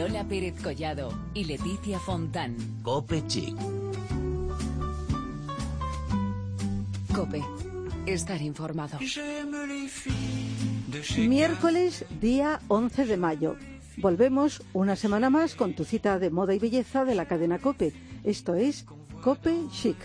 Lola Pérez Collado y Leticia Fontán. Cope Chic. Cope. Estar informado. Miércoles, día 11 de mayo. Volvemos una semana más con tu cita de moda y belleza de la cadena Cope. Esto es Cope Chic.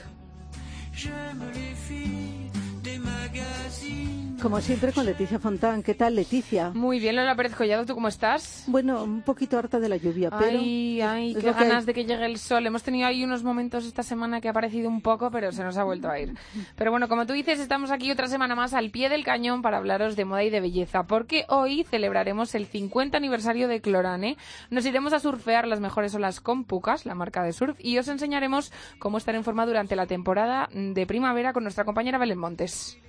Como siempre con Leticia Fontán. ¿Qué tal, Leticia? Muy bien, Lola Pérez Collado, ¿tú cómo estás? Bueno, un poquito harta de la lluvia, pero... Ay, ay, qué lo que ganas de que llegue el sol. Hemos tenido ahí unos momentos esta semana que ha parecido un poco, pero se nos ha vuelto a ir. Pero bueno, como tú dices, estamos aquí otra semana más al pie del cañón para hablaros de moda y de belleza, porque hoy celebraremos el 50 aniversario de Clorane. Nos iremos a surfear las mejores olas con Pucas, la marca de surf, y os enseñaremos cómo estar en forma durante la temporada de primavera con nuestra compañera Belén Montes.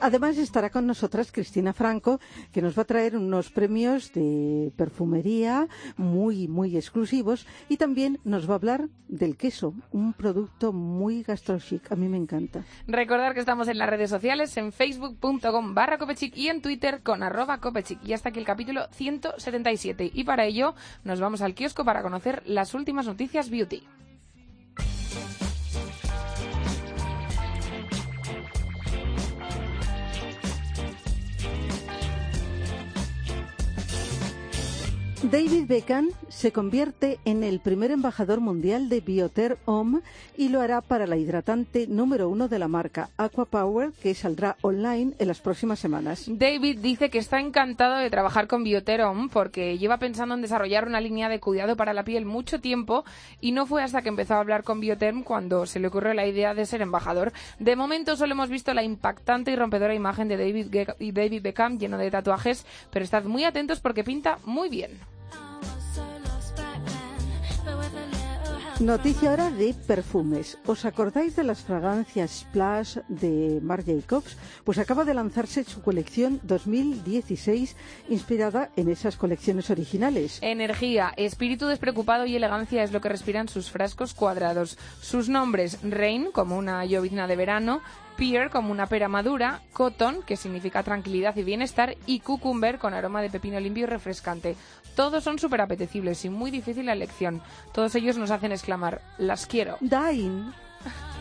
Además estará con nosotras Cristina Franco, que nos va a traer unos premios de perfumería muy, muy exclusivos y también nos va a hablar del queso, un producto muy gastrochic. A mí me encanta. Recordar que estamos en las redes sociales, en facebook.com barra copechic y en twitter con arroba copechic. Y hasta aquí el capítulo 177. Y para ello nos vamos al kiosco para conocer las últimas noticias beauty. David Beckham se convierte en el primer embajador mundial de Bioter Homme y lo hará para la hidratante número uno de la marca Aqua Power, que saldrá online en las próximas semanas. David dice que está encantado de trabajar con Bioterom porque lleva pensando en desarrollar una línea de cuidado para la piel mucho tiempo y no fue hasta que empezó a hablar con Bioterm cuando se le ocurrió la idea de ser embajador. De momento solo hemos visto la impactante y rompedora imagen de David, David Beckham lleno de tatuajes, pero estad muy atentos porque pinta muy bien. Noticia ahora de perfumes. ¿Os acordáis de las fragancias Splash de Marc Jacobs? Pues acaba de lanzarse su colección 2016 inspirada en esas colecciones originales. Energía, espíritu despreocupado y elegancia es lo que respiran sus frascos cuadrados. Sus nombres, Rain, como una llovizna de verano, Pear, como una pera madura, Cotton, que significa tranquilidad y bienestar, y Cucumber, con aroma de pepino limpio y refrescante. Todos son súper apetecibles y muy difícil la elección. Todos ellos nos hacen exclamar, las quiero. Dying.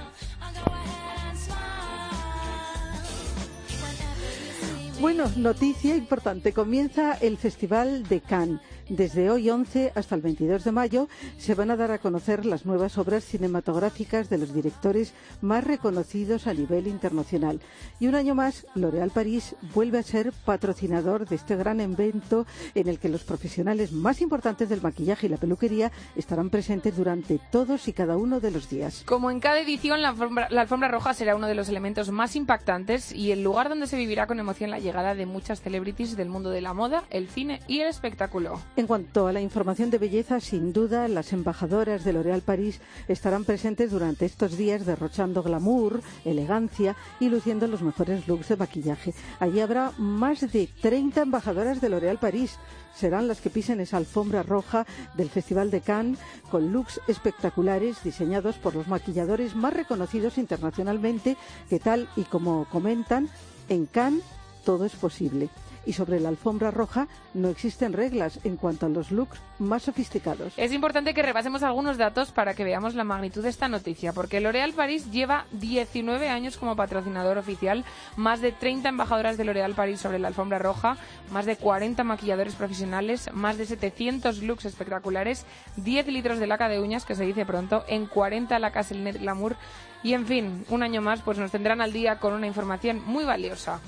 Bueno, noticia importante. Comienza el Festival de Cannes. Desde hoy 11 hasta el 22 de mayo se van a dar a conocer las nuevas obras cinematográficas de los directores más reconocidos a nivel internacional. Y un año más, L'Oréal París vuelve a ser patrocinador de este gran evento en el que los profesionales más importantes del maquillaje y la peluquería estarán presentes durante todos y cada uno de los días. Como en cada edición, la alfombra, roja será uno de los elementos más impactantes y el lugar donde se vivirá con emoción la llegada de muchas celebrities del mundo de la moda, el cine y el espectáculo. En cuanto a la información de belleza, sin duda, las embajadoras de L'Oréal París estarán presentes durante estos días derrochando glamour, elegancia y luciendo los mejores looks de maquillaje. Allí habrá más de 30 embajadoras de L'Oréal París. Serán las que pisen esa alfombra roja del Festival de Cannes con looks espectaculares diseñados por los maquilladores más reconocidos internacionalmente que tal y como comentan, en Cannes todo es posible. Y sobre la alfombra roja no existen reglas en cuanto a los looks más sofisticados. Es importante que repasemos algunos datos para que veamos la magnitud de esta noticia, porque L'Oréal París lleva 19 años como patrocinador oficial, más de 30 embajadoras de L'Oréal París sobre la alfombra roja, más de 40 maquilladores profesionales, más de 700 looks espectaculares, 10 litros de laca de uñas, que se dice pronto, en 40 lacas el Net Glamour, y en fin, un año más pues nos tendrán al día con una información muy valiosa.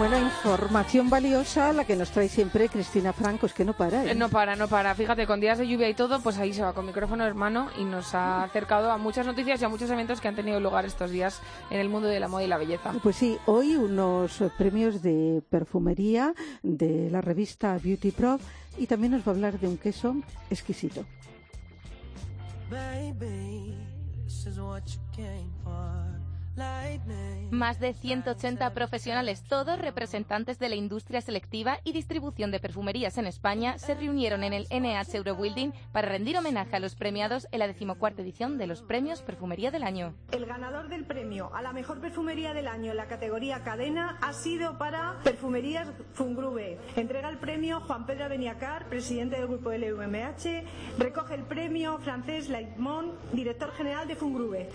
Buena información valiosa la que nos trae siempre Cristina Franco, es que no para. ¿eh? No para, no para. Fíjate, con días de lluvia y todo, pues ahí se va con micrófono hermano y nos ha acercado a muchas noticias y a muchos eventos que han tenido lugar estos días en el mundo de la moda y la belleza. Pues sí, hoy unos premios de perfumería de la revista Beauty Pro y también nos va a hablar de un queso exquisito. Baby, this is what you came for. Más de 180 profesionales, todos representantes de la industria selectiva y distribución de perfumerías en España, se reunieron en el NH Eurobuilding para rendir homenaje a los premiados en la decimocuarta edición de los Premios Perfumería del Año. El ganador del premio a la mejor perfumería del año en la categoría cadena ha sido para Perfumerías Fungrube. Entrega el premio Juan Pedro Beniacar, presidente del grupo LVMH. Recoge el premio francés Laitmont, director general de Fungrube.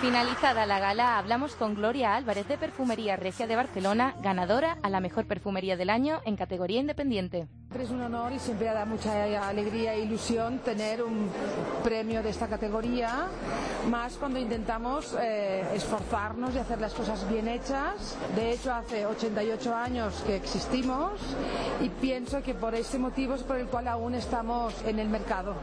Finalizada la gala, hablamos con Gloria Álvarez de Perfumería Regia de Barcelona, ganadora a la mejor perfumería del año en categoría independiente. Es un honor y siempre da mucha alegría e ilusión tener un premio de esta categoría, más cuando intentamos eh, esforzarnos y hacer las cosas bien hechas. De hecho, hace 88 años que existimos y pienso que por ese motivo es por el cual aún estamos en el mercado.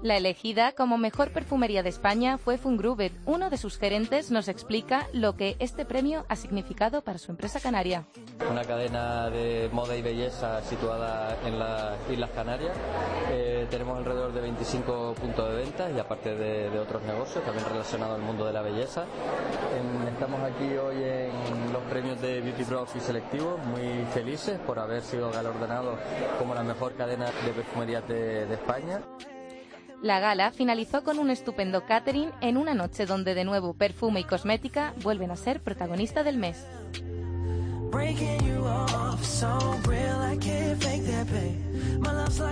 La elegida como mejor perfumería de España fue Fungrubet. Uno de sus gerentes nos explica lo que este premio ha significado para su empresa canaria. Una cadena de moda y belleza situada en las Islas Canarias. Eh, tenemos alrededor de 25 puntos de venta y aparte de, otros negocios también relacionados al mundo de la belleza. estamos aquí hoy en los premios de Beauty Bros y Selectivo, muy felices por haber sido galardonados como la mejor cadena de perfumería de España. La gala finalizó con un estupendo catering en una noche donde de nuevo perfume y cosmética vuelven a ser protagonista del mes.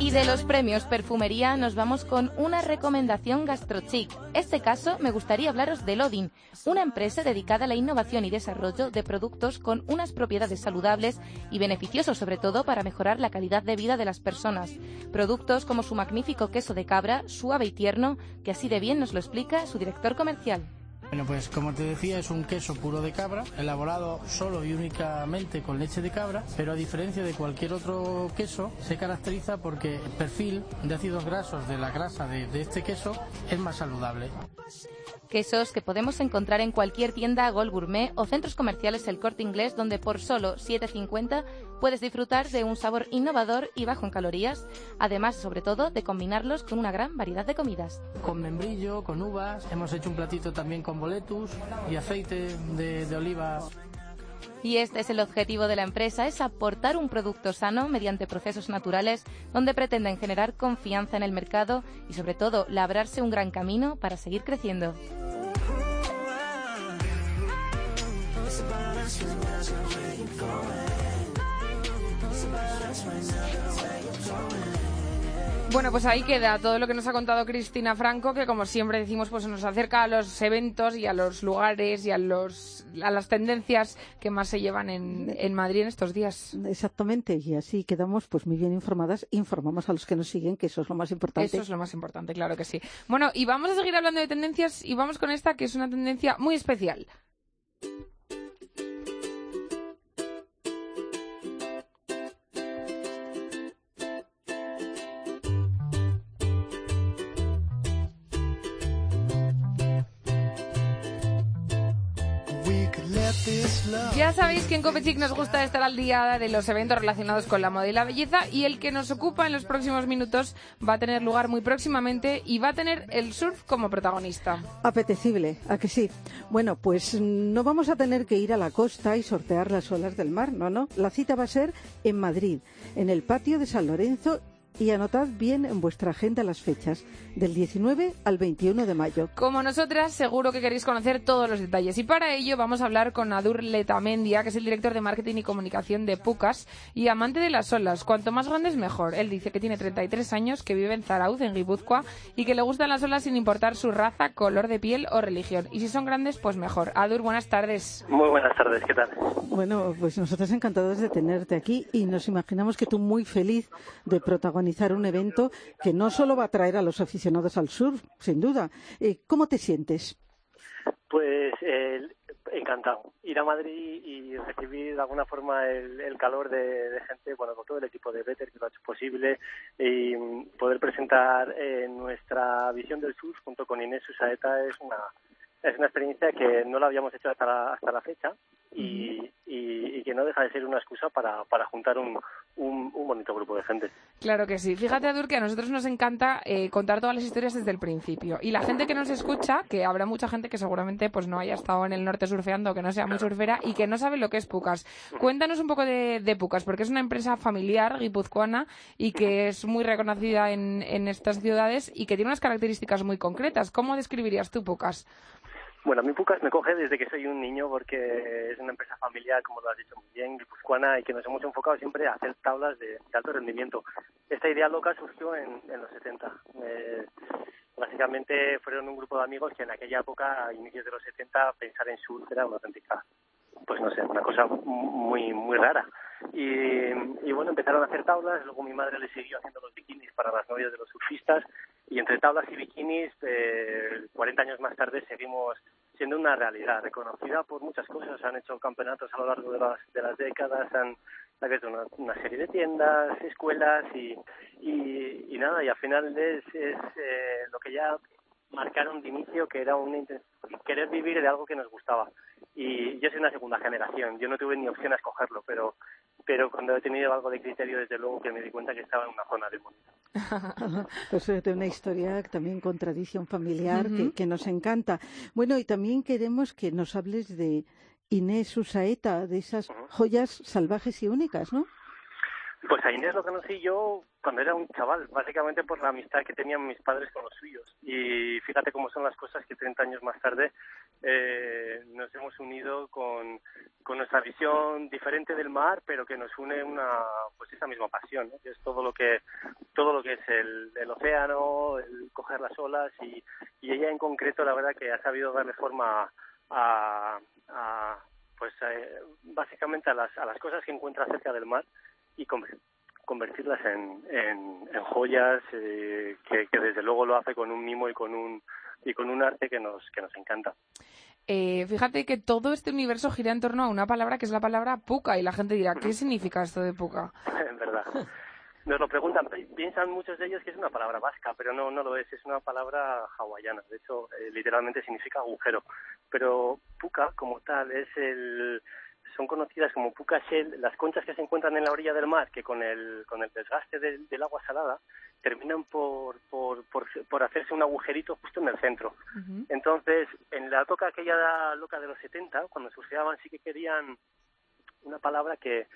Y de los premios perfumería nos vamos con una recomendación gastrochic. Este caso me gustaría hablaros de Lodin, una empresa dedicada a la innovación y desarrollo de productos con unas propiedades saludables y beneficiosos sobre todo para mejorar la calidad de vida de las personas. Productos como su magnífico queso de cabra, suave y tierno, que así de bien nos lo explica su director comercial. Bueno, pues como te decía, es un queso puro de cabra, elaborado solo y únicamente con leche de cabra, pero a diferencia de cualquier otro queso, se caracteriza porque el perfil de ácidos grasos de la grasa de, este queso es más saludable. Quesos que podemos encontrar en cualquier tienda Gol Gourmet o centros comerciales El Corte Inglés, donde por solo 7,50 puedes disfrutar de un sabor innovador y bajo en calorías, además, sobre todo, de combinarlos con una gran variedad de comidas. Con membrillo, con uvas, hemos hecho un platito también con boletus y aceite de, de oliva. Y este es el objetivo de la empresa, es aportar un producto sano mediante procesos naturales donde pretenden generar confianza en el mercado y sobre todo labrarse un gran camino para seguir creciendo. Bueno, pues ahí queda todo lo que nos ha contado Cristina Franco, que como siempre decimos, pues nos acerca a los eventos y a los lugares y a los a las tendencias que más se llevan en, en Madrid en estos días. Exactamente, y así quedamos pues muy bien informadas, informamos a los que nos siguen, que eso es lo más importante. Eso es lo más importante, claro que sí. Bueno, y vamos a seguir hablando de tendencias y vamos con esta que es una tendencia muy especial. Ya sabéis que en Copechic nos gusta estar al día de los eventos relacionados con la moda y la belleza y el que nos ocupa en los próximos minutos va a tener lugar muy próximamente y va a tener el surf como protagonista. Apetecible, ¿a que sí? Bueno, pues no vamos a tener que ir a la costa y sortear las olas del mar, no, no. La cita va a ser en Madrid, en el patio de San Lorenzo y anotad bien en vuestra agenda las fechas, del 19 al 21 de mayo. Como nosotras, seguro que queréis conocer todos los detalles. Y para ello vamos a hablar con Adur Letamendia, que es el director de marketing y comunicación de Pucas y amante de las olas. Cuanto más grandes, mejor. Él dice que tiene 33 años, que vive en Zarauz, en Guipúzcoa, y que le gustan las olas sin importar su raza, color de piel o religión. Y si son grandes, pues mejor. Adur, buenas tardes. Muy buenas tardes, ¿qué tal? Bueno, pues nosotros encantados de tenerte aquí y nos imaginamos que tú muy feliz de protagonizar un evento que no solo va a traer a los aficionados al surf, sin duda. Eh, ¿Cómo te sientes? Pues encantado. Ir a Madrid y recibir de alguna forma el, calor de, gente, bueno, con todo el equipo de Better que lo ha hecho posible y poder presentar eh, nuestra visión del surf junto con Inés Usaeta es una es una experiencia que no la habíamos hecho hasta la, hasta la fecha y, y, que no deja de ser una excusa para, para juntar un, un, bonito grupo de gente. Claro que sí. Fíjate, Adur, que a nosotros nos encanta eh, contar todas las historias desde el principio. Y la gente que nos escucha, que habrá mucha gente que seguramente pues no haya estado en el norte surfeando, que no sea muy surfera y que no sabe lo que es Pucas. Cuéntanos un poco de, de Pucas, porque es una empresa familiar guipuzcoana y que es muy reconocida en, en estas ciudades y que tiene unas características muy concretas. ¿Cómo describirías tú Pucas? Bueno, a mí Pucas me coge desde que soy un niño porque es una empresa familiar, como lo has dicho muy bien, guipuzcoana, y que nos hemos enfocado siempre a hacer tablas de, alto rendimiento. Esta idea loca surgió en, los 70. Eh, básicamente fueron un grupo de amigos que en aquella época, a inicios de los 70, pensar en surf era una auténtica, pues no sé, una cosa muy, muy rara. Y, y, bueno, empezaron a hacer tablas, luego mi madre le siguió haciendo los bikinis para las novias de los surfistas y entre tablas y bikinis, eh, 40 años más tarde seguimos siendo una realidad reconocida por muchas cosas. Han hecho campeonatos a lo largo de las, de las décadas, han abierto una, una serie de tiendas, escuelas y, y, nada, y al final es, es eh, lo que ya marcaron de inicio que era un querer vivir de algo que nos gustaba. Y yo soy una segunda generación, yo no tuve ni opción a escogerlo, pero pero cuando he tenido algo de criterio, desde luego que me di cuenta que estaba en una zona de bonita. pues es una historia también con tradición familiar que, que, nos encanta. Bueno, y también queremos que nos hables de Inés Usaeta, de esas joyas salvajes y únicas, ¿no? Pues a Inés lo conocí yo cuando era un chaval, básicamente por la amistad que tenían mis padres con los suyos. Y fíjate cómo son las cosas que 30 años más tarde eh, nos hemos unido con, con nuestra visión diferente del mar, pero que nos une una pues esa misma pasión, que es todo lo que todo lo que es el, océano, el coger las olas y, ella en concreto la verdad que ha sabido darle forma a, a pues eh, básicamente a las, a las cosas que encuentra cerca del mar y convertirlas en, en, joyas eh, que, que, desde luego lo hace con un mimo y con un y con un arte que nos que nos encanta. Eh, fíjate que todo este universo gira en torno a una palabra que es la palabra puca y la gente dirá ¿qué significa esto de puca? en verdad. Nos lo preguntan, piensan muchos de ellos que es una palabra vasca, pero no, no lo es, es una palabra hawaiana. De hecho, eh, literalmente significa agujero. Pero puka, como tal, es el, son conocidas como shell, las conchas que se encuentran en la orilla del mar, que con el, con el desgaste del, agua salada terminan por, por, por, hacerse un agujerito justo en el centro. Entonces, en la toca aquella loca de los 70, cuando surfeaban, sí que querían una palabra que,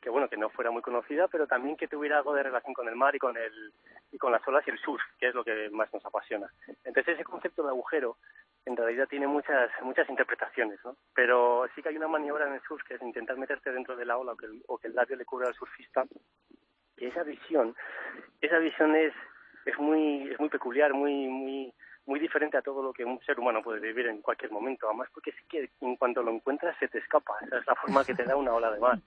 que bueno que no fuera muy conocida pero también que tuviera algo de relación con el mar y con el y con las olas y el surf que es lo que más nos apasiona entonces ese concepto de agujero en realidad tiene muchas muchas interpretaciones, ¿no? Pero sí que hay una maniobra en el surf que es intentar meterte dentro de la ola o que el, o que el labio le cubra al surfista. Y esa visión, esa visión es es muy es muy peculiar, muy muy muy diferente a todo lo que un ser humano puede vivir en cualquier momento, además porque sí que en cuanto lo encuentras se te escapa, esa es la forma que te da una ola de mar.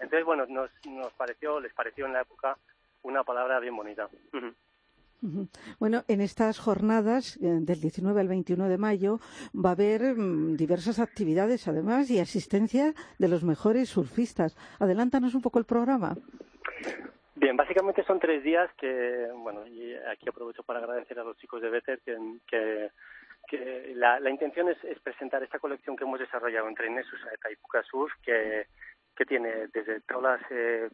Entonces, bueno, nos, nos pareció, les pareció en la época una palabra bien bonita. Bueno, en estas jornadas eh, del 19 al 21 de mayo va a haber mm, diversas actividades además y asistencia de los mejores surfistas. Adelántanos un poco el programa. Bien, básicamente son tres días que, bueno, y aquí aprovecho para agradecer a los chicos de Better que, que, la, intención es, presentar esta colección que hemos desarrollado entre Inés Usaeta y Puka Surf, que que tiene desde tablas eh,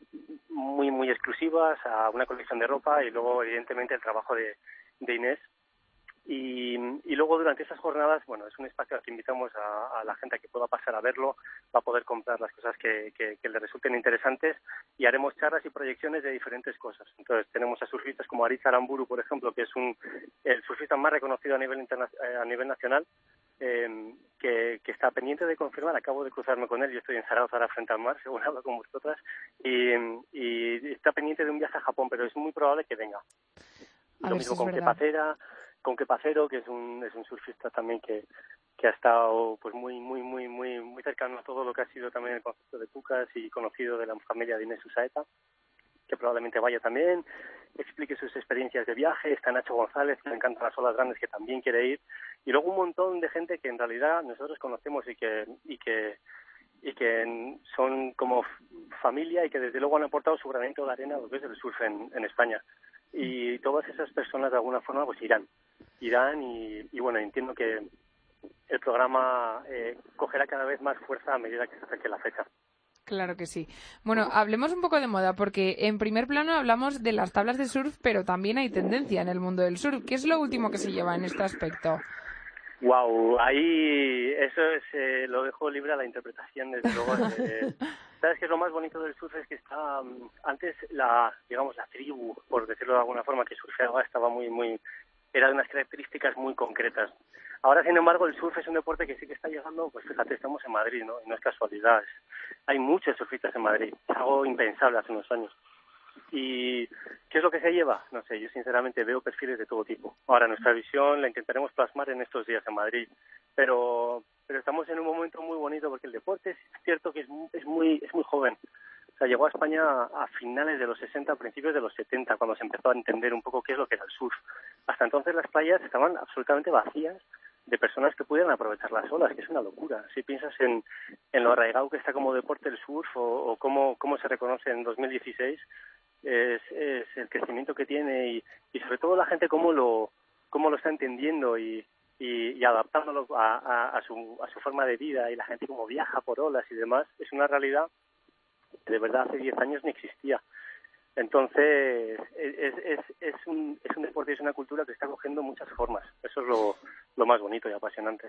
muy muy exclusivas a una colección de ropa y luego evidentemente el trabajo de, de Inés y, y, luego durante esas jornadas, bueno, es un espacio al que invitamos a, la gente a que pueda pasar a verlo, va a poder comprar las cosas que, que, le resulten interesantes y haremos charlas y proyecciones de diferentes cosas. Entonces tenemos a surfistas como Aritz Aramburu, por ejemplo, que es un, el surfista más reconocido a nivel, eh, a nivel nacional, eh, que, que, está pendiente de confirmar. Acabo de cruzarme con él, yo estoy en Zaragoza ahora frente al mar, según hablo con vosotras, y, y, está pendiente de un viaje a Japón, pero es muy probable que venga. Lo mismo con Kepacera, con Kepacero, que es un, es un surfista también que, que ha estado pues muy muy muy muy muy cercano a todo lo que ha sido también el concepto de Pucas y conocido de la familia de Inés Usaeta que probablemente vaya también, explique sus experiencias de viaje, está Nacho González, que le encantan las olas grandes, que también quiere ir, y luego un montón de gente que en realidad nosotros conocemos y que, y que, y que son como familia y que desde luego han aportado su granito de arena a lo que es el surf en, en España. Y todas esas personas de alguna forma pues irán, irán y, bueno, entiendo que el programa eh, cogerá cada vez más fuerza a medida que se acerque la fecha. Claro que sí. Bueno, hablemos un poco de moda, porque en primer plano hablamos de las tablas de surf, pero también hay tendencia en el mundo del surf. ¿Qué es lo último que se lleva en este aspecto? Wow, ahí eso es, eh, lo dejo libre a la interpretación, desde luego. Eh, Sabes que lo más bonito del surf es que está mm, antes la, digamos, la tribu, por decirlo de alguna forma, que surfeaba estaba muy, muy, era de unas características muy concretas. Ahora, sin embargo, el surf es un deporte que sí que está llegando, pues fíjate, estamos en Madrid, ¿no? Y no es casualidad. Hay muchos surfistas en Madrid, es algo impensable hace unos años. ¿Y qué es lo que se lleva? No sé, yo sinceramente veo perfiles de todo tipo. Ahora, nuestra visión la intentaremos plasmar en estos días en Madrid, pero, pero estamos en un momento muy bonito porque el deporte es cierto que es, es, muy, es muy joven. O sea, llegó a España a finales de los 60, a principios de los 70, cuando se empezó a entender un poco qué es lo que era el surf. Hasta entonces las playas estaban absolutamente vacías de personas que pudieran aprovechar las olas, que es una locura. Si piensas en, en lo arraigado que está como deporte el surf o, o cómo, cómo se reconoce en 2016, es, es el crecimiento que tiene y, sobre todo la gente cómo lo, cómo lo está entendiendo y, y, adaptándolo a, su, a su forma de vida y la gente cómo viaja por olas y demás, es una realidad que de verdad hace 10 años ni existía. Entonces, es, es, es, un, es un deporte y es una cultura que está cogiendo muchas formas. Eso es lo, lo más bonito y apasionante.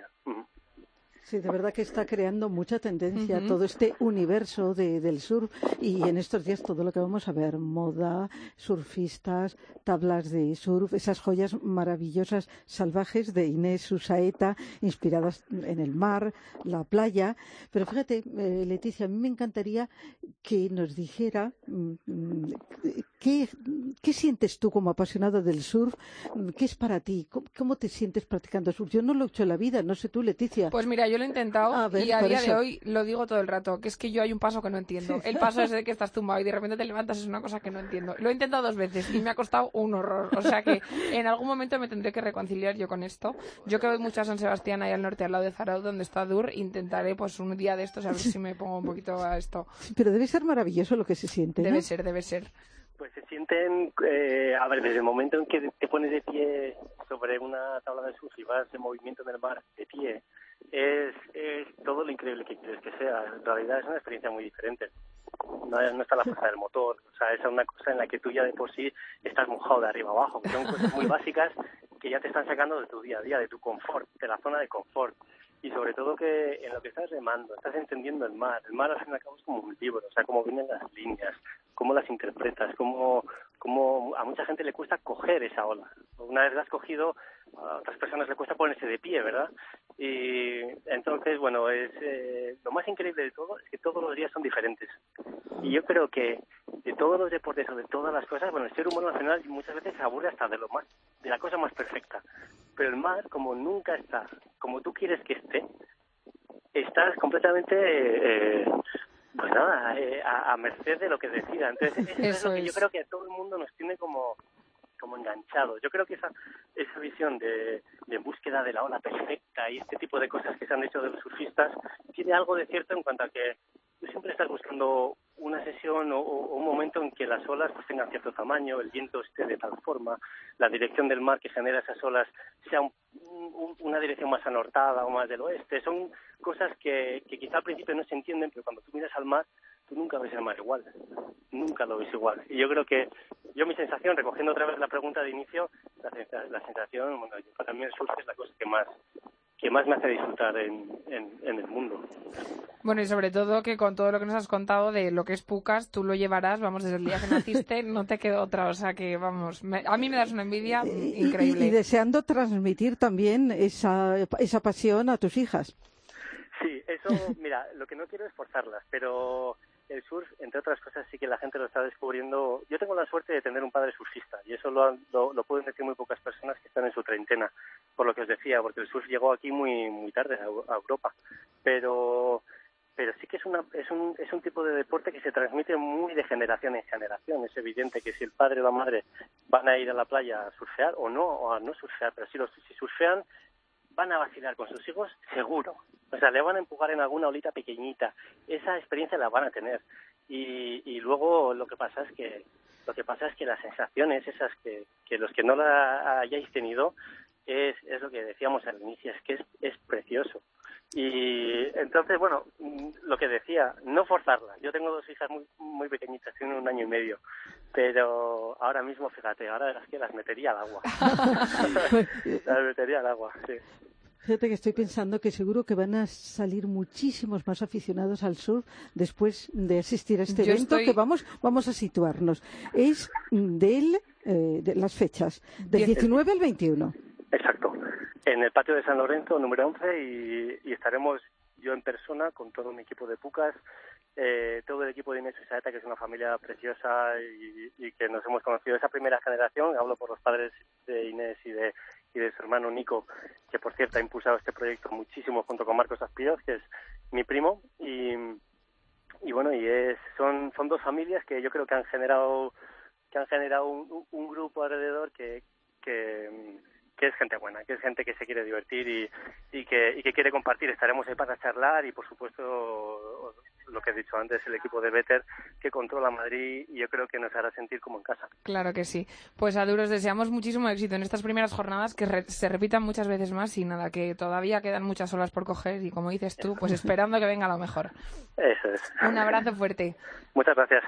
Sí, de verdad que está creando mucha tendencia uh -huh. todo este universo de, del surf y en estos días todo lo que vamos a ver, moda, surfistas, tablas de surf, esas joyas maravillosas salvajes de Inés Susaeta, inspiradas en el mar, la playa. Pero fíjate, eh, Leticia, a mí me encantaría que nos dijera mmm, ¿qué, ¿qué, sientes tú como apasionado del surf, qué es para ti, ¿Cómo, cómo, te sientes practicando surf. Yo no lo he hecho en la vida, no sé tú, Leticia. Pues mira, yo lo he intentado a ver, y a día eso. de hoy lo digo todo el rato, que es que yo hay un paso que no entiendo. El paso es de que estás tumbado y de repente te levantas es una cosa que no entiendo. Lo he intentado dos veces y me ha costado un horror. O sea que en algún momento me tendré que reconciliar yo con esto. Yo que voy mucho a San Sebastián, ahí al norte, al lado de Zarao, donde está Dur, intentaré pues un día de estos a ver si me pongo un poquito a esto. Pero debe ser maravilloso lo que se siente. ¿no? Debe ser, debe ser. Pues se sienten, eh, a ver, desde el momento en que te pones de pie sobre una tabla de surf y vas en movimiento en el mar de pie, es, es todo lo increíble que quieres que sea. En realidad es una experiencia muy diferente. No, está la fuerza del motor, o sea, es una cosa en la que tú ya de por sí estás mojado de arriba abajo, que son cosas muy básicas que ya te están sacando de tu día a día, de tu confort, de la zona de confort y sobre todo que en lo que estás remando, estás entendiendo el mar. El mar al fin y al cabo es como un libro, o sea, cómo vienen las líneas, cómo las interpretas, cómo, cómo a mucha gente le cuesta coger esa ola. Una vez la has cogido, a otras personas le cuesta ponerse de pie, ¿verdad? Y entonces, bueno, es eh, lo más increíble de todo es que todos los días son diferentes. Y yo creo que de todos los deportes o de todas las cosas, bueno, el ser humano al final muchas veces se aburre hasta de lo más, de la cosa más perfecta. Pero el mar, como nunca está, como tú quieres que esté, estás completamente, eh, pues nada, eh, a, a, merced de lo que decida. Entonces, eso, eso es lo que es. yo creo que a todo el mundo nos tiene como como enganchados. Yo creo que esa esa visión de, búsqueda de la ola perfecta y este tipo de cosas que se han hecho de los surfistas tiene algo de cierto en cuanto a que tú siempre estás buscando una sesión o, un momento en que las olas pues tengan cierto tamaño, el viento esté de tal forma, la dirección del mar que genera esas olas sea un, una dirección más anortada o más del oeste. Son cosas que, que quizá al principio no se entienden, pero cuando tú miras al mar, tú nunca ves el mar igual. Nunca lo ves igual. Y yo creo que, yo mi sensación, recogiendo otra vez la pregunta de inicio, la, la sensación, bueno, para mí el surf es la cosa que más que más me hace disfrutar en, en, en, el mundo. Bueno, y sobre todo que con todo lo que nos has contado de lo que es Pucas, tú lo llevarás, vamos, desde el día que naciste, no te quedó otra, o sea que, vamos, me, a mí me das una envidia increíble. Y, y, deseando transmitir también esa, esa pasión a tus hijas. Sí, eso, mira, lo que no quiero es forzarlas, pero el surf, entre otras cosas, sí que la gente lo está descubriendo. Yo tengo la suerte de tener un padre surfista y eso lo, lo, lo, pueden decir muy pocas personas que están en su treintena, por lo que os decía, porque el surf llegó aquí muy muy tarde a, Europa. Pero pero sí que es, una, es, un, es un tipo de deporte que se transmite muy de generación en generación. Es evidente que si el padre o la madre van a ir a la playa a surfear o no, o a no surfear, pero si, los, si surfean, van a vacilar con sus hijos seguro. O sea, le van a empujar en alguna olita pequeñita. Esa experiencia la van a tener. Y, luego lo que pasa es que lo que pasa es que las sensaciones esas que, que los que no la hayáis tenido es, es lo que decíamos al inicio, es que es, es precioso. Y entonces, bueno, mm, lo que decía, no forzarlas. Yo tengo dos hijas muy, muy pequeñitas, tienen un año y medio, pero ahora mismo, fíjate, ahora es que las metería al agua. las metería al agua, sí. Fíjate que estoy pensando que seguro que van a salir muchísimos más aficionados al surf después de asistir a este Yo evento estoy- que vamos, vamos a situarnos. Es del, eh, de las fechas, del Diez- 19 al 21. Exacto. En el patio de San Lorenzo, número 11, y, y estaremos yo en persona con todo mi equipo de Pucas, eh, todo el equipo de Inés y Saeta, que es una familia preciosa y, que nos hemos conocido esa primera generación. Hablo por los padres de Inés y de, y de su hermano Nico, que por cierto ha impulsado este proyecto muchísimo junto con Marcos Aspíos, que es mi primo. Y, y bueno, y es, son, son dos familias que yo creo que han generado que han generado un, un grupo alrededor que, que, que es gente buena, que es gente que se quiere divertir y, y, que, y que quiere compartir. Estaremos ahí para charlar y, por supuesto, lo que he dicho antes, el equipo de Better que controla Madrid y yo creo que nos hará sentir como en casa. Claro que sí. Pues a Duros deseamos muchísimo éxito en estas primeras jornadas, que re- se repitan muchas veces más y nada, que todavía quedan muchas olas por coger y como dices tú, pues esperando que venga lo mejor. Eso es. Un abrazo fuerte. Muchas gracias.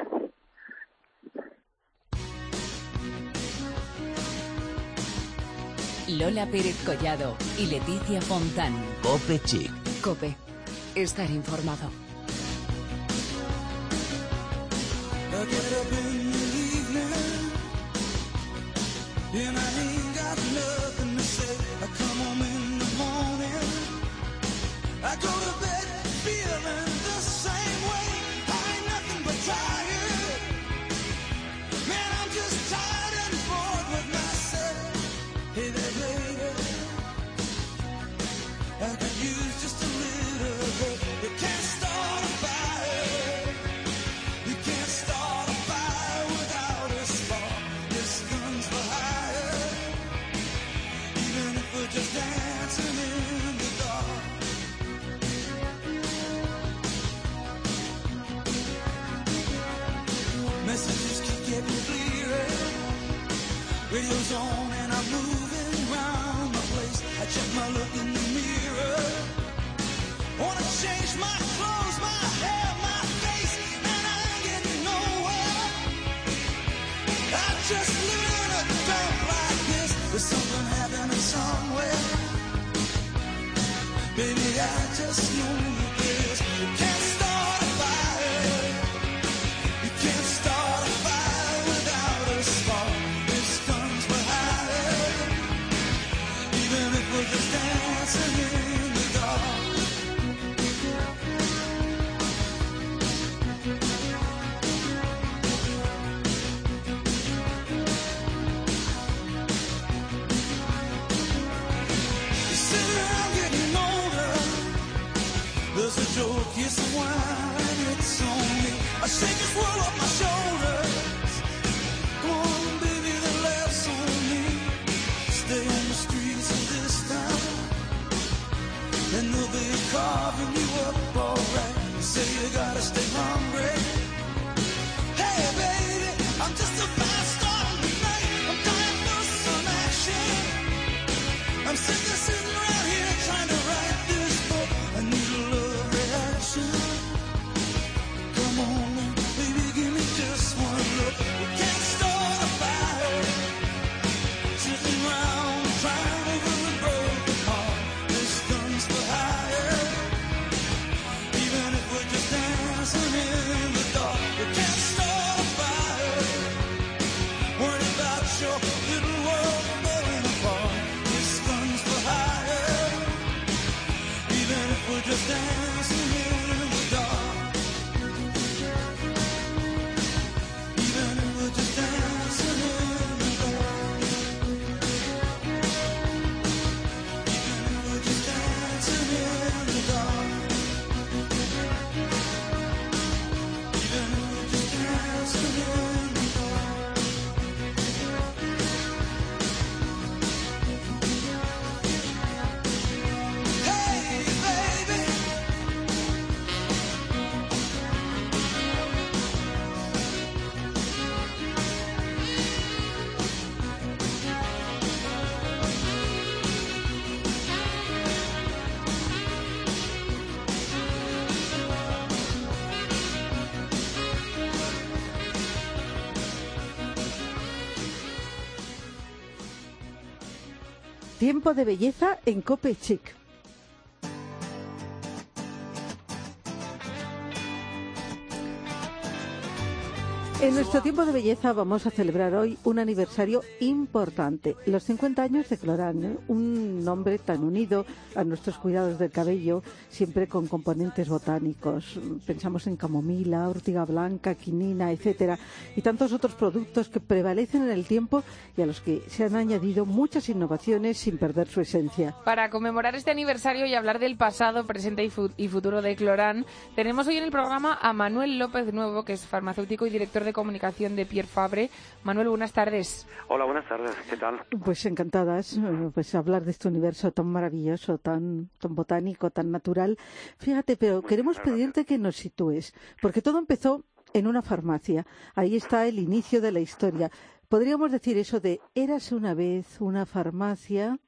Lola Pérez Collado y Leticia Fontán. Cope Chic. Cope. Estar informado. I Radio's on and I'm moving around the place. I check my look in the mirror. Wanna change my clothes, my hair, my face, and I ain't getting nowhere. I just live in a dump like this. There's something happening somewhere. Baby, I just know shake this world off Tiempo de belleza en Cope Chic. En nuestro tiempo de belleza vamos a celebrar hoy un aniversario importante, los 50 años de Clorane, un nombre tan unido a nuestros cuidados del cabello, siempre con componentes botánicos. Pensamos en camomila, ortiga blanca, quinina, etcétera, y tantos otros productos que prevalecen en el tiempo y a los que se han añadido muchas innovaciones sin perder su esencia. Para conmemorar este aniversario y hablar del pasado, presente y, fu- y futuro de Cloran, tenemos hoy en el programa a Manuel López Nuevo, que es farmacéutico y director de comunicación de Pierre Fabre. Manuel, buenas tardes. Hola, buenas tardes. ¿Qué tal? Pues encantadas, eh, pues hablar de este universo tan maravilloso, tan, tan botánico, tan natural. Fíjate, pero queremos pedirte que nos sitúes, porque todo empezó en una farmacia. Ahí está el inicio de la historia. Podríamos decir eso de érase una vez una farmacia.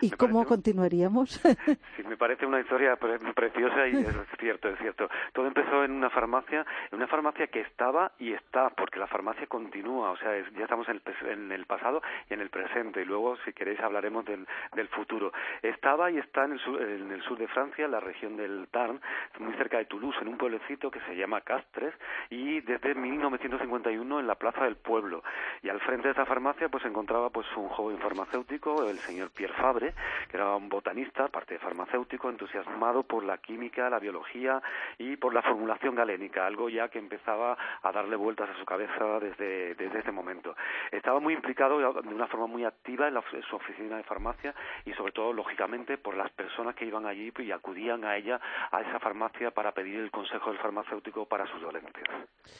¿Y cómo continuaríamos? Sí, me parece una historia pre- preciosa y es cierto, es cierto. Todo empezó en una farmacia, en una farmacia que estaba y está, porque la farmacia continúa, o sea, es- ya estamos en el, en el pasado y en el presente, y luego, si queréis, hablaremos del, del futuro. Estaba y está en el, sur, en el sur de Francia, en la región del Tarn, muy cerca de Toulouse, en un pueblecito que se llama Castres, y desde 1951 en la Plaza del Pueblo. Y al frente de esta farmacia, pues se encontraba pues un joven farmacéutico, el señor Pierre Fabre, que era un botanista, aparte de farmacéutico, entusiasmado por la química, la biología y por la formulación galénica, algo ya que empezaba a darle vueltas a su cabeza desde, desde ese momento. Estaba muy implicado de una forma muy activa en, la- en su oficina de farmacia y sobre todo, lógicamente, por las personas que iban allí y acudían a ella, a esa farmacia, para pedir el consejo del farmacéutico para sus dolencias.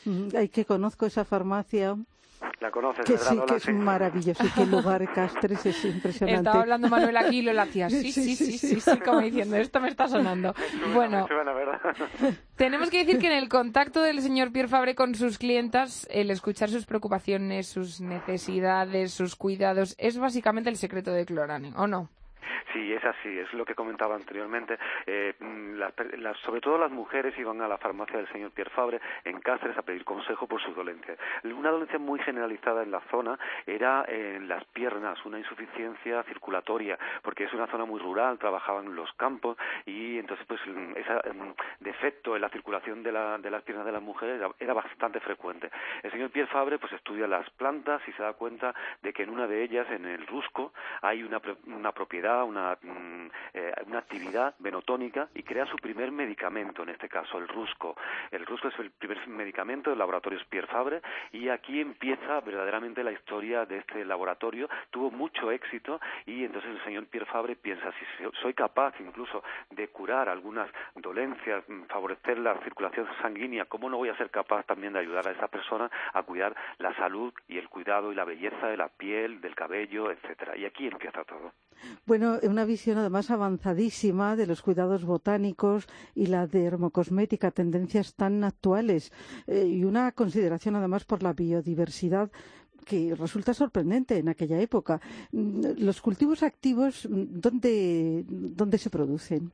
Mm, Ay, que conozco esa farmacia, ¿La conoces, que verdad, sí, Lola? que es Sí. maravilloso y qué lugar Castres es impresionante. Estaba hablando Manuel aquí y lo hacía. Sí, sí, sí, sí, sí, como diciendo, esto me está sonando. Bueno. Tenemos que decir que en el contacto del señor Pierre Fabre con sus clientas, el escuchar sus preocupaciones, sus necesidades, sus cuidados, es básicamente el secreto de Clorane, ¿o no? Sí, es así, es lo que comentaba anteriormente. Eh, mm, las las- sobre todo las mujeres iban a la farmacia del señor Pierre Fabre en Cáceres a pedir consejo por sus dolencias. Una dolencia muy generalizada en la zona era en las piernas, una insuficiencia circulatoria, porque es una zona muy rural, trabajaban los campos y entonces pues mm, ese defecto en la circulación de, la- de las piernas de las mujeres era, bastante frecuente. El señor Pierre Fabre pues estudia las plantas y se da cuenta de que en una de ellas, en el rusco, hay una, una propiedad, una, mm, eh, una actividad venotónica y crea su primer medicamento, en este caso el rusco. El rusco es el primer medicamento del laboratorio Pierre Fabre y aquí empieza verdaderamente la historia de este laboratorio. Tuvo mucho éxito y entonces el señor Pierre Fabre piensa, si so- soy capaz incluso de curar algunas dolencias, mm, favorecer la circulación sanguínea, ¿cómo no voy a ser capaz también de ayudar a esa persona a cuidar la salud y el cuidado y la belleza de la piel, del cabello, etcétera? Y aquí empieza todo. Bueno, una visión además avanzadísima de los cuidados botánicos y la dermocosmética, tendencias tan actuales eh, y una consideración además por la biodiversidad que resulta sorprendente en aquella época. Mm, Los cultivos activos, mm, ¿dónde, dónde se producen?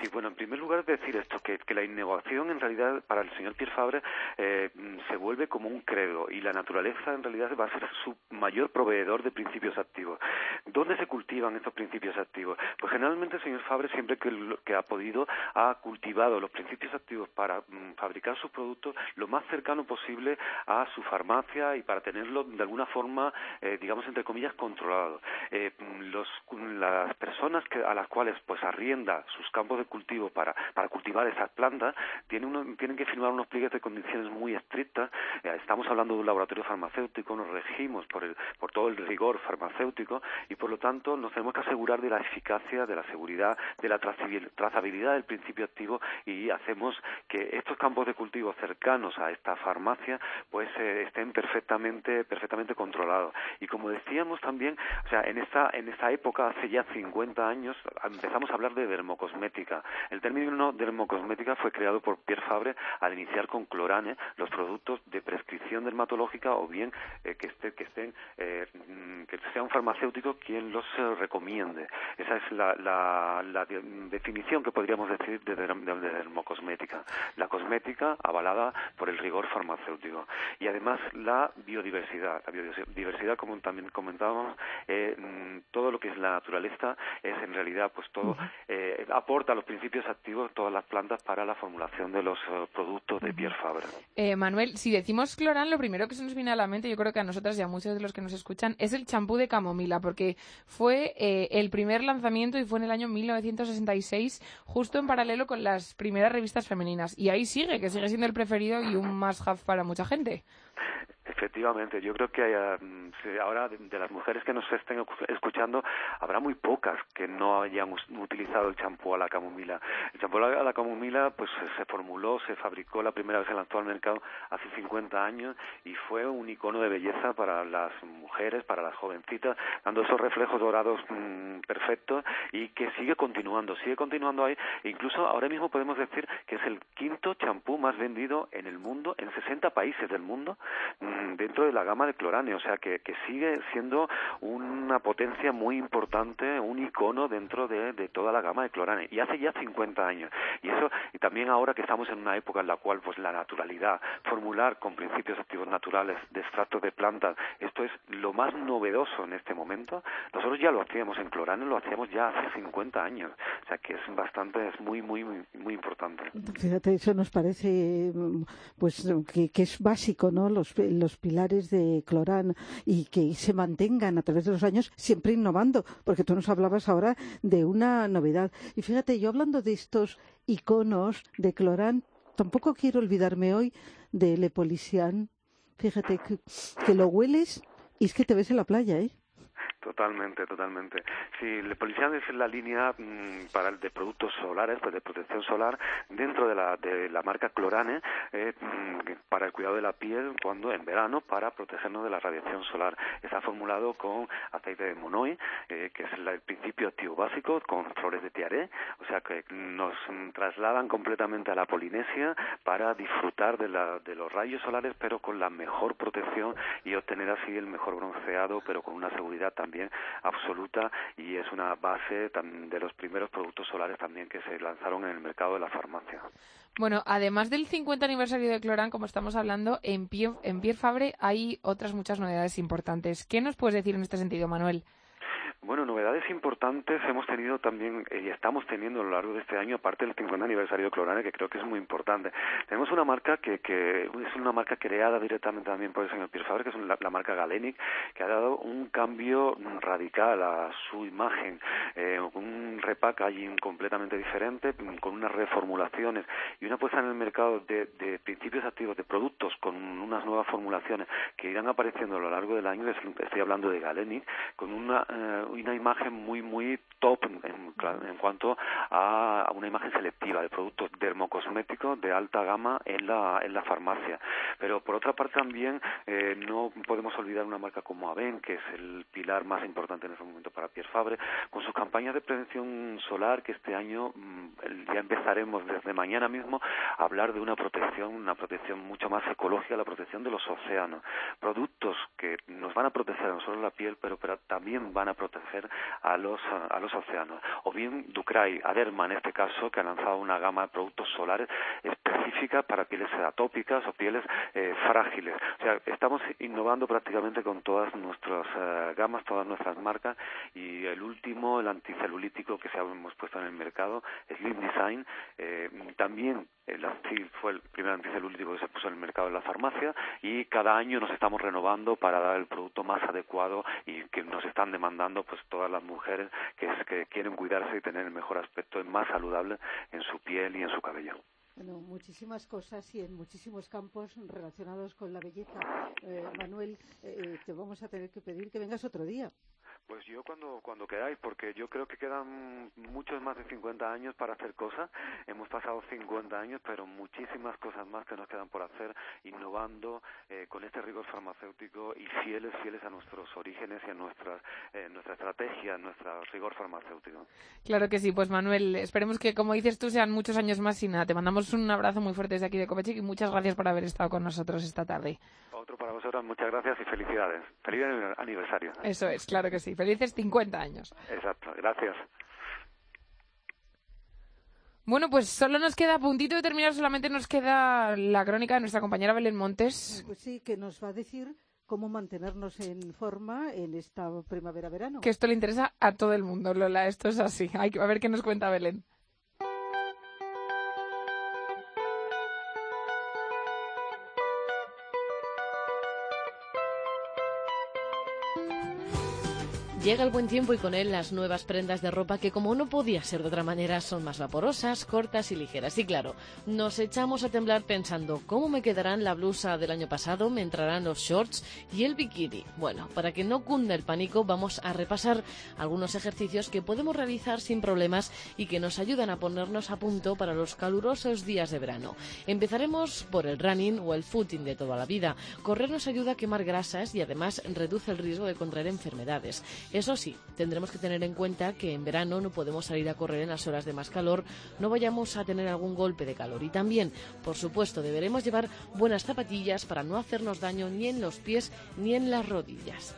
Sí, bueno, en primer lugar decir esto, que, la innovación en realidad para el señor Pierre Fabre eh, mm, se vuelve como un credo y la naturaleza en realidad va a ser su mayor proveedor de principios activos. ¿Dónde se cultivan estos principios activos? Pues generalmente el señor Fabre siempre que, que ha podido ha cultivado los principios activos para mm, fabricar sus productos lo más cercano posible a su farmacia y para tenerlo de alguna forma, eh, digamos entre comillas, controlado. Eh, mm, los, las personas que, a las cuales pues arrienda sus campos de cultivo para, para cultivar esas plantas tienen, uno- tienen que firmar unos pliegues de condiciones muy estrictas. Eh, estamos hablando de un laboratorio farmacéutico, nos regimos por, el, por todo el rigor farmacéutico y por lo tanto nos tenemos que asegurar de la eficacia, de la seguridad, de la trazabil- trazabilidad del principio activo y hacemos que estos campos de cultivo cercanos a esta farmacia pues eh, estén perfectamente perfectamente controlados. Y como decíamos también, o sea, en esta en esta época hace ya 50 años empezamos a hablar de dermocosmética dermocosmética. El término dermocosmética fue creado por Pierre Fabre al iniciar con Clorane los productos de prescripción dermatológica o bien eh, que, esté, que estén eh, que sea un farmacéutico quien los eh, recomiende. Esa es la, la, la de- definición que podríamos decir de, de- de dermocosmética. La cosmética avalada por el rigor farmacéutico. Y además la biodiversidad. La biodiversidad, como también comentábamos, mm, todo lo que es la naturaleza es en realidad pues todo eh, aporta los principios activos todas las plantas para la formulación de los eh, productos de Pierre Fabre. Eh, Manuel, si decimos clorán, lo primero que se nos viene a la mente, yo creo que a nosotras y a muchos de los que nos escuchan, es el champú de camomila, porque fue eh, el primer lanzamiento y fue en el año 1966, justo en paralelo con las primeras revistas femeninas. Y ahí sigue, que sigue siendo el preferido y un must-have para mucha gente. Efectivamente, yo creo que eh, mm, ahora de, las mujeres que nos estén escu- escuchando, habrá muy pocas que no hayan utilizado el champú a la camomila. El champú a la, camomila pues se formuló, se fabricó, la primera vez se lanzó al mercado hace 50 años y fue un icono de belleza para las mujeres, para las jovencitas, dando esos reflejos dorados mm, perfectos y que sigue continuando, sigue continuando ahí. E incluso ahora mismo podemos decir que es el quinto champú más vendido en el mundo, en 60 países del mundo, dentro de la gama de Clorane, o sea que, que sigue siendo una potencia muy importante, un icono dentro de, toda la gama de Clorane, y hace ya 50 años. Y eso, y también ahora que estamos en una época en la cual pues la naturalidad, formular con principios activos naturales de extractos de plantas, esto es lo más novedoso en este momento. Nosotros ya lo hacíamos en Clorane, lo hacíamos ya hace 50 años, o sea que es bastante, es muy, muy, muy, muy importante. Fíjate, eso nos parece pues que, que es básico, ¿no? Los pilares de Clorán y que se mantengan a través de los años siempre innovando, porque tú nos hablabas ahora de una novedad. Y fíjate, yo hablando de estos iconos de Clorán, tampoco quiero olvidarme hoy de Le Polician. Fíjate que, que lo hueles y es que te ves en la playa, ¿eh? Totalmente, totalmente. Sí, Le Polician es la línea mm, para el de productos solares, pues de protección solar, dentro de la, de la marca Clorane, eh, mm, para el cuidado de la piel cuando en verano, para protegernos de la radiación solar. Está formulado con aceite de monoi, eh, que es el principio activo básico, con flores de tiaré, o sea que nos trasladan completamente a la Polinesia para disfrutar de, la, de los rayos solares, pero con la mejor protección y obtener así el mejor bronceado, pero con una seguridad también absoluta y es una base de los primeros productos solares también que se lanzaron en el mercado de la farmacia. Bueno, además del 50 aniversario de Clorán, como estamos hablando, en, Pie, en Pierre Fabre hay otras muchas novedades importantes. ¿Qué nos puedes decir en este sentido, Manuel? Bueno, novedades importantes hemos tenido también eh, y estamos teniendo a lo largo de este año, aparte del 50 aniversario de Clorane, que creo que es muy importante. Tenemos una marca que, que es una marca creada directamente también por el señor Pierre que es la, marca Galenic, que ha dado un cambio radical a su imagen, eh, un repackaging completamente diferente, con unas reformulaciones y una puesta en el mercado de, de principios activos de productos con unas nuevas formulaciones que irán apareciendo a lo largo del año. Es- Estoy hablando de Galenic, con una, eh, una imagen muy, muy top en, cuanto a, una imagen selectiva de productos dermocosméticos de alta gama en la, en la farmacia. Pero por otra parte también eh, no podemos olvidar una marca como Aven, que es el pilar más importante en este momento para Pierre Fabre, con sus campañas de prevención solar que este año mm, ya empezaremos desde mañana mismo a hablar de una protección, una protección mucho más ecológica, la protección de los océanos. Productos que nos van a proteger no solo la piel, pero, pero también van a proteger a los, a los océanos. O bien Ducray, Aderma en este caso, que ha lanzado una gama de productos solares específica para pieles atópicas o pieles eh, frágiles. O sea, estamos innovando prácticamente con todas nuestras eh, gamas, todas nuestras marcas y el último, el anticelulítico que se hemos puesto en el mercado, Slim Design, eh, también el fue el primer anticelulítico que se puso en el mercado en la farmacia y cada año nos estamos renovando para dar el producto más adecuado y que nos están demandando pues todas las mujeres que, es- que quieren cuidarse y tener el mejor aspecto más saludable en su piel y en su cabello. Bueno, muchísimas cosas y en muchísimos campos relacionados con la belleza. Eh, Manuel, eh, te vamos a tener que pedir que vengas otro día. Pues yo cuando, cuando queráis, porque yo creo que quedan muchos más de 50 años para hacer cosas. Hemos pasado 50 años, pero muchísimas cosas más que nos quedan por hacer, innovando eh, con este rigor farmacéutico y fieles, fieles a nuestros orígenes y a nuestra, eh, nuestra estrategia, nuestro rigor farmacéutico. Claro que sí, pues Manuel, esperemos que, como dices tú, sean muchos años más y nada. Te mandamos un abrazo muy fuerte desde aquí de Copechic y muchas gracias por haber estado con nosotros esta tarde. Otro para vosotros, muchas gracias y felicidades. Feliz aniversario. Eso es, claro que sí. Felices 50 años. Exacto, gracias. Bueno, pues solo nos queda a puntito de terminar, solamente nos queda la crónica de nuestra compañera Belén Montes. Pues sí, que nos va a decir cómo mantenernos en forma en esta primavera-verano. Que esto le interesa a todo el mundo, Lola. Esto es así. Hay que a ver qué nos cuenta Belén. Llega el buen tiempo y con él las nuevas prendas de ropa que como no podía ser de otra manera son más vaporosas, cortas y ligeras. Y claro, nos echamos a temblar pensando cómo me quedarán la blusa del año pasado, me entrarán los shorts y el bikini. Bueno, para que no cunda el pánico vamos a repasar algunos ejercicios que podemos realizar sin problemas y que nos ayudan a ponernos a punto para los calurosos días de verano. Empezaremos por el running o el footing de toda la vida. Correr nos ayuda a quemar grasas y además reduce el riesgo de contraer enfermedades. Eso sí, tendremos que tener en cuenta que en verano no podemos salir a correr en las horas de más calor, no vayamos a tener algún golpe de calor. Y también, por supuesto, deberemos llevar buenas zapatillas para no hacernos daño ni en los pies ni en las rodillas.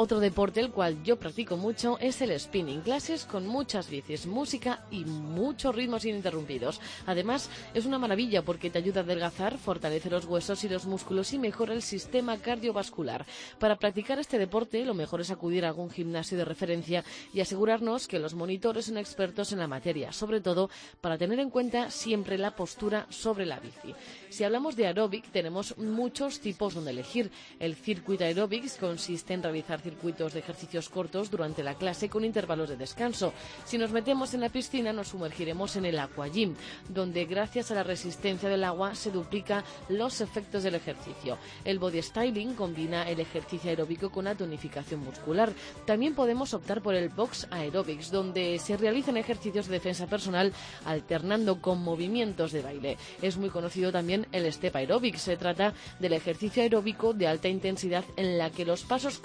Otro deporte el cual yo practico mucho es el spinning, clases con muchas bicis, música y muchos ritmos ininterrumpidos. Además, es una maravilla porque te ayuda a adelgazar, fortalece los huesos y los músculos y mejora el sistema cardiovascular. Para practicar este deporte, lo mejor es acudir a algún gimnasio de referencia y asegurarnos que los monitores son expertos en la materia, sobre todo para tener en cuenta siempre la postura sobre la bici. Si hablamos de aeróbic, tenemos muchos tipos donde elegir. El circuito aeróbics consiste en realizar circuitos de ejercicios cortos durante la clase con intervalos de descanso. Si nos metemos en la piscina, nos sumergiremos en el aquagym, donde gracias a la resistencia del agua se duplica los efectos del ejercicio. El body styling combina el ejercicio aeróbico con la tonificación muscular. También podemos optar por el box aerobics, donde se realizan ejercicios de defensa personal alternando con movimientos de baile. Es muy conocido también el step aerobics. Se trata del ejercicio aeróbico de alta intensidad en la que los pasos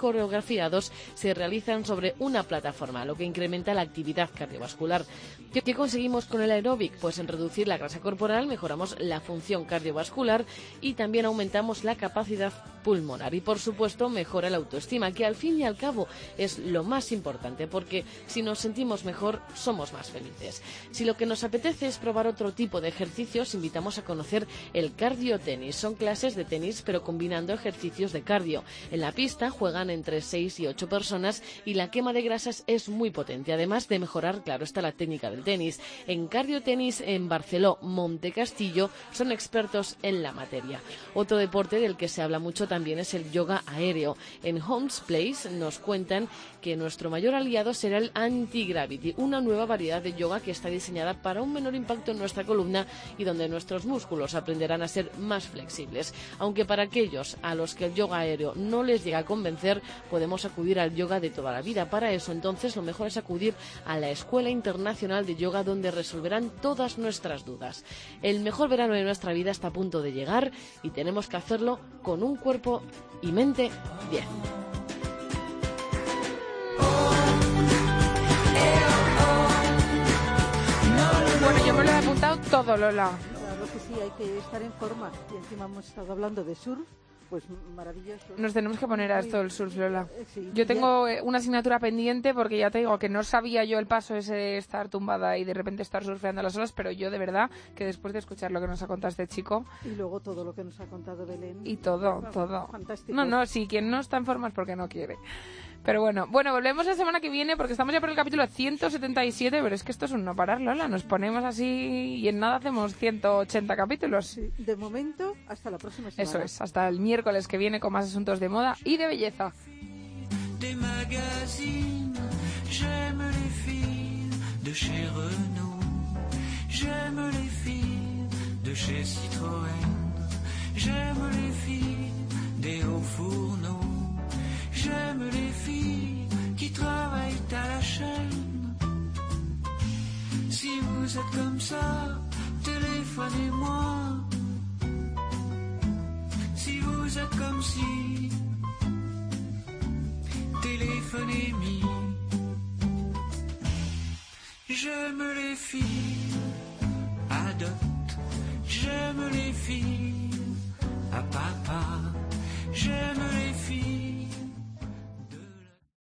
se realizan sobre una plataforma, lo que incrementa la actividad cardiovascular. ¿Qué, qué conseguimos con el aeróbic? Pues en reducir la grasa corporal mejoramos la función cardiovascular y también aumentamos la capacidad pulmonar y por supuesto mejora la autoestima, que al fin y al cabo es lo más importante porque si nos sentimos mejor somos más felices. Si lo que nos apetece es probar otro tipo de ejercicios, invitamos a conocer el cardio tenis. Son clases de tenis pero combinando ejercicios de cardio. En la pista juegan entre 6 y 8 personas y la quema de grasas es muy potente, además de mejorar, claro, está la técnica del tenis. En cardio tenis en Barceló, Monte Castillo son expertos en la materia. Otro deporte del que se habla mucho también es el yoga aéreo. En Homes Place nos cuentan que nuestro mayor aliado será el anti-gravity, una nueva variedad de yoga que está diseñada para un menor impacto en nuestra columna y donde nuestros músculos aprenderán a ser más flexibles. Aunque para aquellos a los que el yoga aéreo no les llega a convencer, podemos acudir al yoga de toda la vida. Para eso, entonces, lo mejor es acudir a la Escuela Internacional de Yoga donde resolverán todas nuestras dudas. El mejor verano de nuestra vida está a punto de llegar y tenemos que hacerlo con un cuerpo y mente bien. Bueno, yo me lo he apuntado todo, Lola. Claro que sí, hay que estar en forma. Y encima hemos estado hablando de surf, pues maravilloso. Nos tenemos que poner a esto del surf, Lola. Eh, sí, Yo tengo eh, una asignatura pendiente porque ya te digo que no sabía yo el paso ese de estar tumbada y de repente estar surfeando las olas, pero yo de verdad que después de escuchar lo que nos ha contado este chico Y luego todo lo que nos ha contado Belén. y todo, todo. Fantástico. No, no, si quien no está en forma es porque no quiere. Pero bueno, bueno, volvemos la semana que viene porque estamos ya por el capítulo 177, pero es que esto es un no parar, Lola. Nos ponemos así y en nada hacemos 180 capítulos. Sí, de momento, hasta la próxima semana. Eso es, hasta el miércoles que viene con más asuntos de moda y de belleza. des magazines. J'aime les filles de chez Renault. J'aime les filles de chez Citroën. J'aime les filles des hauts fourneaux. J'aime les filles qui travaillent à la chaîne. Si vous êtes comme ça, téléphonez-moi. Si vous êtes comme si, téléphonez-moi. J'aime les filles à dot, j'aime les filles à papa, j'aime les filles